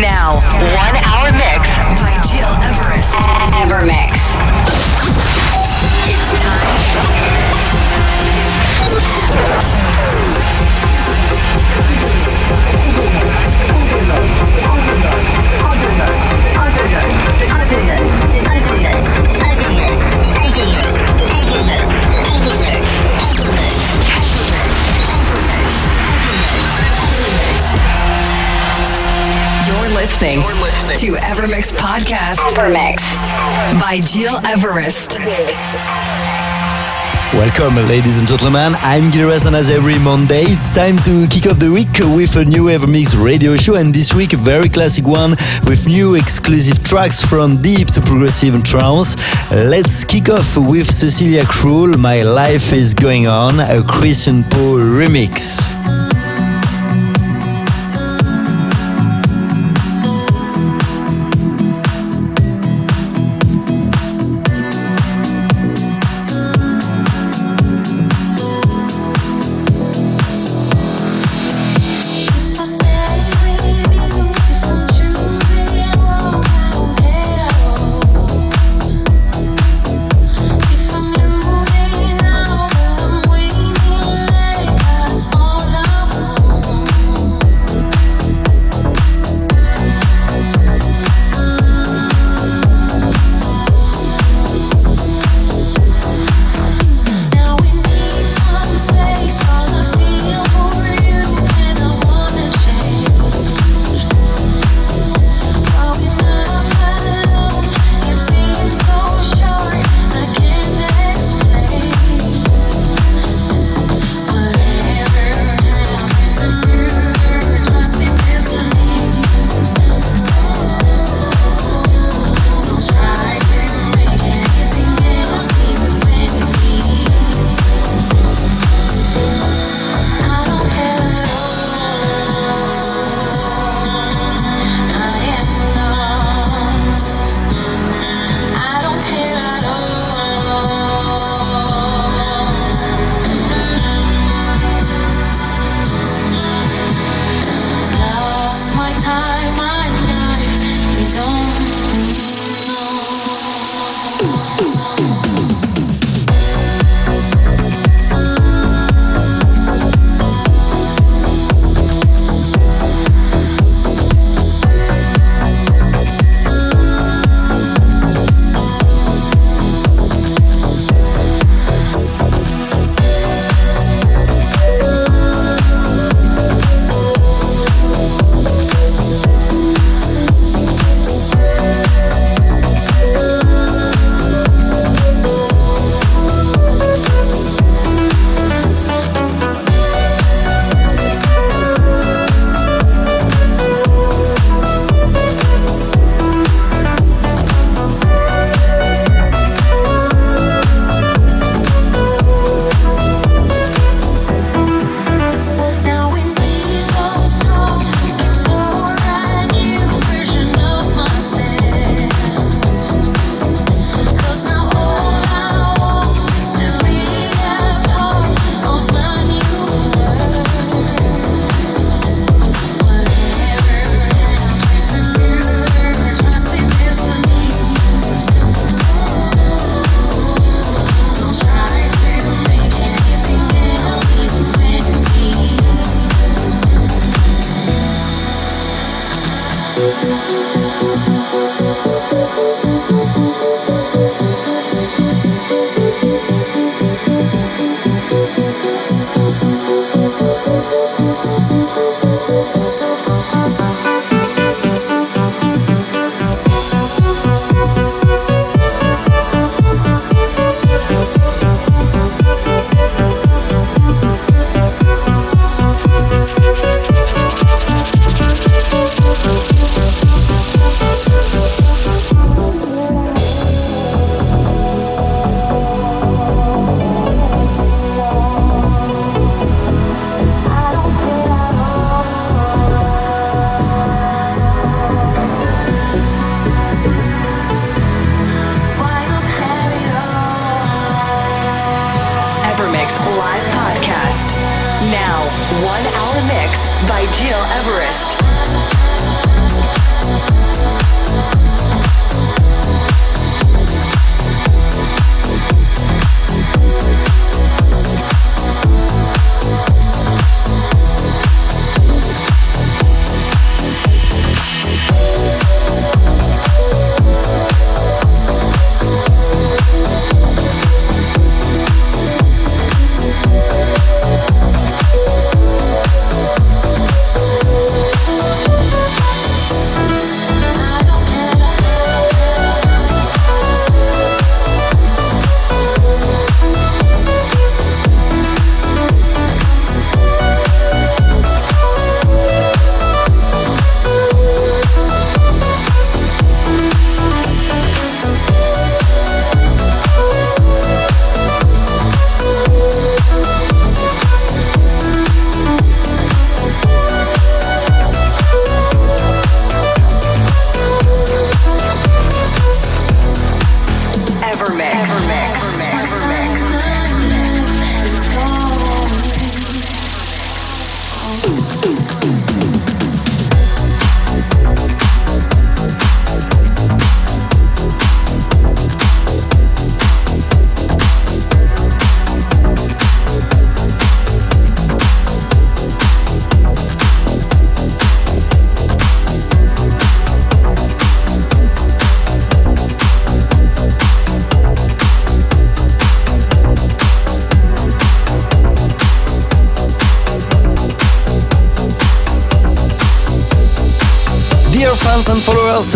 Now, one hour mix by Gil Everest. Evermix. It's time. You're listening, to Evermix Podcast. Evermix by Gil Everest. Welcome, ladies and gentlemen. I'm Gilres, and as every Monday, it's time to kick off the week with a new Evermix radio show. And this week, a very classic one with new exclusive tracks from deep to progressive and trance. Let's kick off with Cecilia Krull, My Life is Going On, a Christian Paul remix.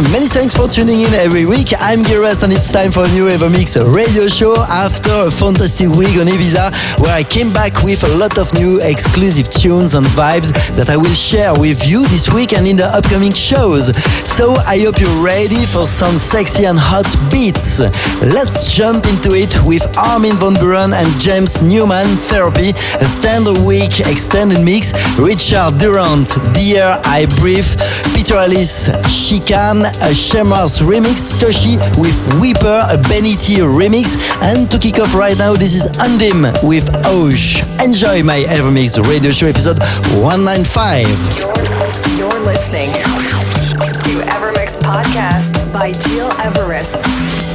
Many thanks for tuning in every week. I'm Gil Everest and it's time for a new Evermix radio show after a fantastic week on Ibiza where I came back with a lot of new exclusive tunes and vibes that I will share with you this week and in the upcoming shows. So I hope you're ready for some sexy and hot beats. Let's jump into it with Armin van Buuren and James Newman Therapy, a standard week extended mix, Richard Durand, Dear I Breathe, Peter Ellis, Shikan, a Shemars remix, Toshi with Weeper, a Benny T remix, and to kick off right now, this is Undim with Osh. Enjoy my Evermix radio show episode 195. You're, you're listening to Evermix Podcast by Gil Everest.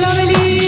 lovely.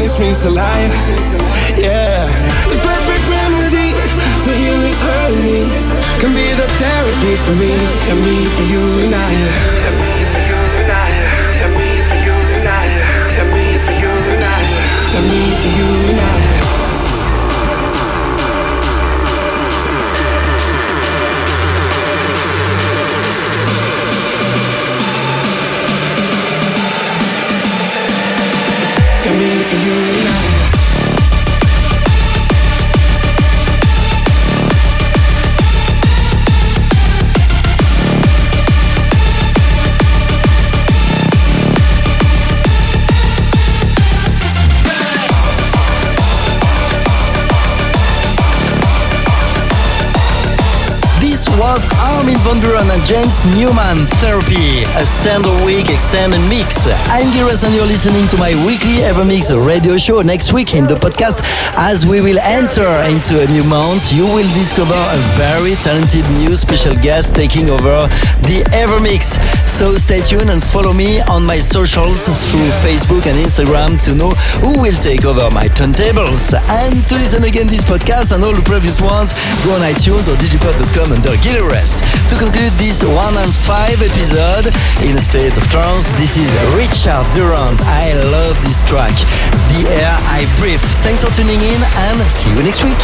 Darkness meets the light. Yeah, the perfect remedy to heal this hurting me can be the therapy for me and me for you and I. And me for you and I. you Van Buuren and James Newman Therapy, a standard week extended mix. I'm Gil Everest and you're listening to my weekly Evermix radio show. Next week in the podcast, as we will enter into a new month, you will discover a very talented new special guest taking over the Evermix. So stay tuned and follow me on my socials through Facebook and Instagram to know who will take over my turntables. And to listen again this podcast and all the previous ones, go on iTunes or digipod.com under Gil Everest. To conclude this 105 episode in state of trance, this is Richard Durand. I love this track. The air I breathe. Thanks for tuning in and see you next week.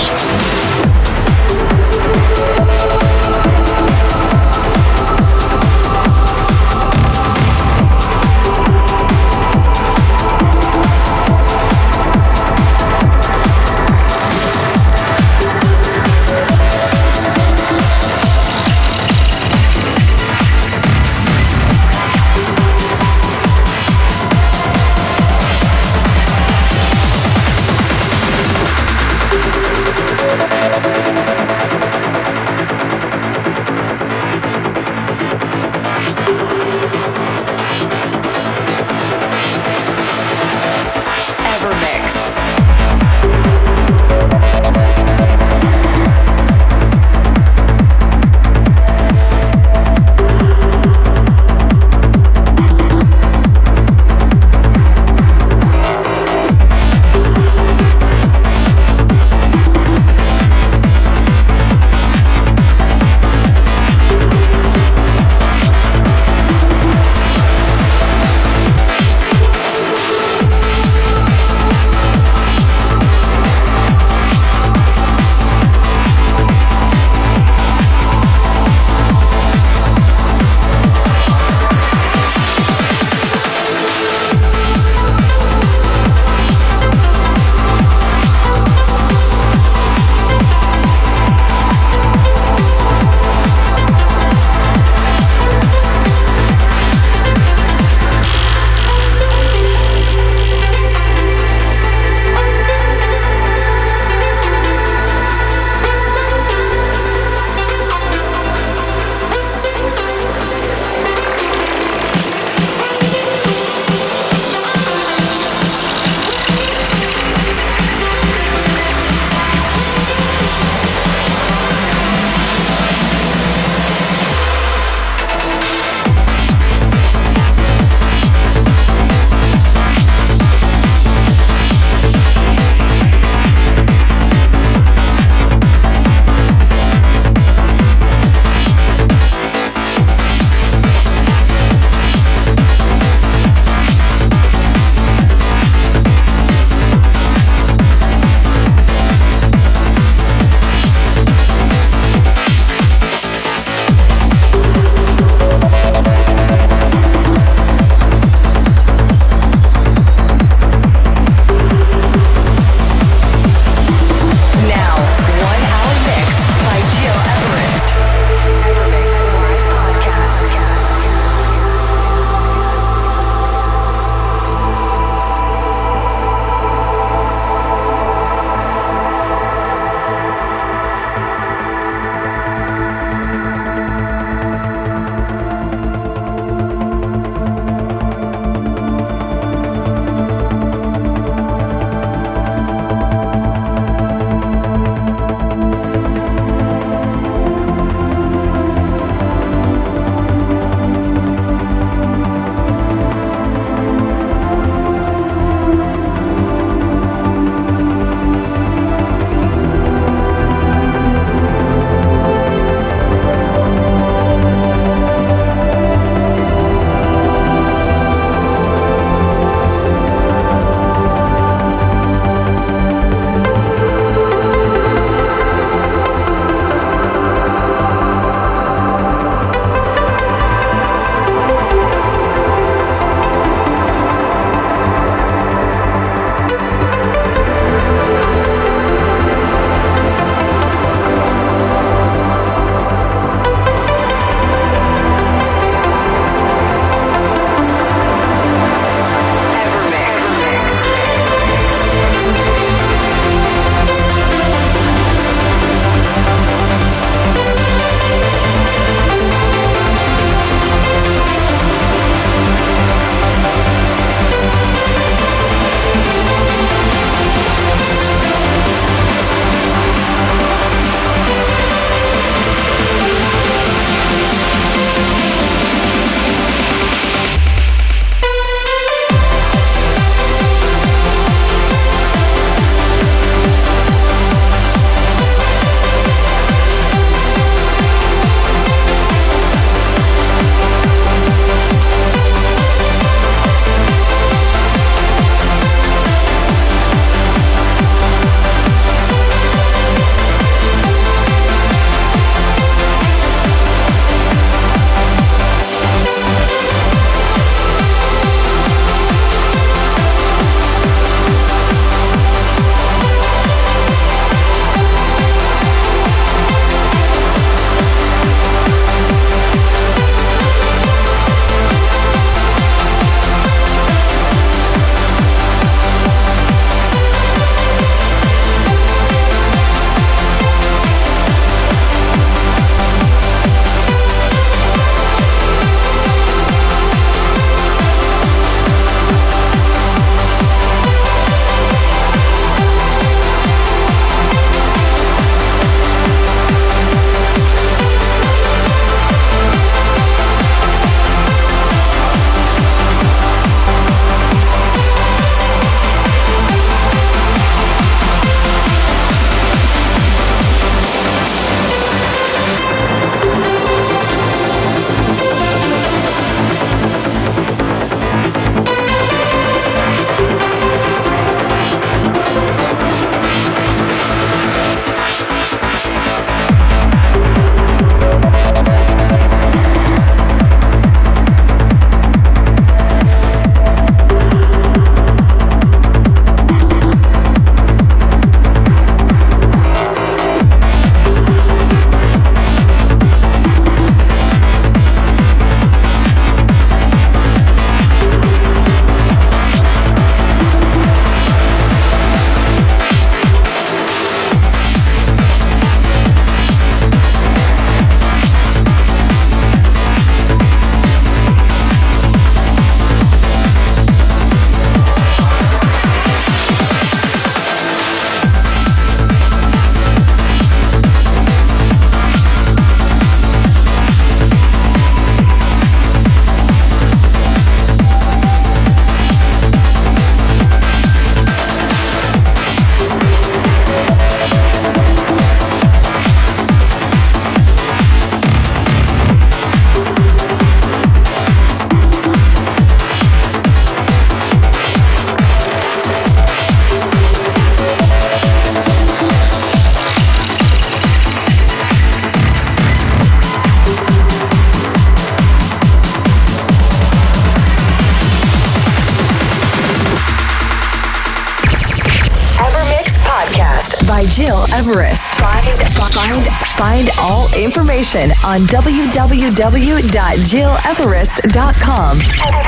On www.gileverest.com.